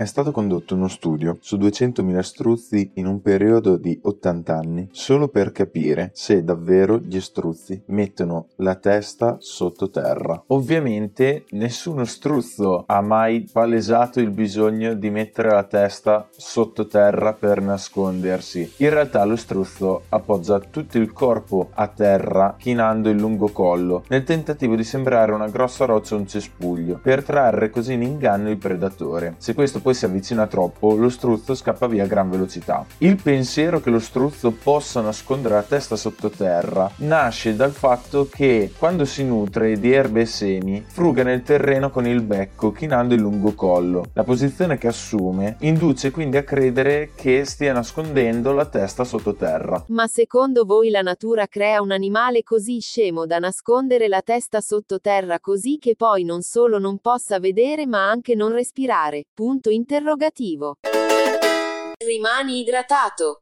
È stato condotto uno studio su 200.000 struzzi in un periodo di 80 anni solo per capire se davvero gli struzzi mettono la testa sottoterra. Ovviamente nessuno struzzo ha mai palesato il bisogno di mettere la testa sottoterra per nascondersi. In realtà lo struzzo appoggia tutto il corpo a terra chinando il lungo collo nel tentativo di sembrare una grossa roccia o un cespuglio per trarre così in inganno il predatore. Se questo poi si avvicina troppo, lo struzzo scappa via a gran velocità. Il pensiero che lo struzzo possa nascondere la testa sottoterra nasce dal fatto che quando si nutre di erbe e semi, fruga nel terreno con il becco, chinando il lungo collo. La posizione che assume induce quindi a credere che stia nascondendo la testa sottoterra. Ma secondo voi la natura crea un animale così scemo da nascondere la testa sottoterra così che poi non solo non possa vedere ma anche non respirare? Punto interrogativo. Rimani idratato.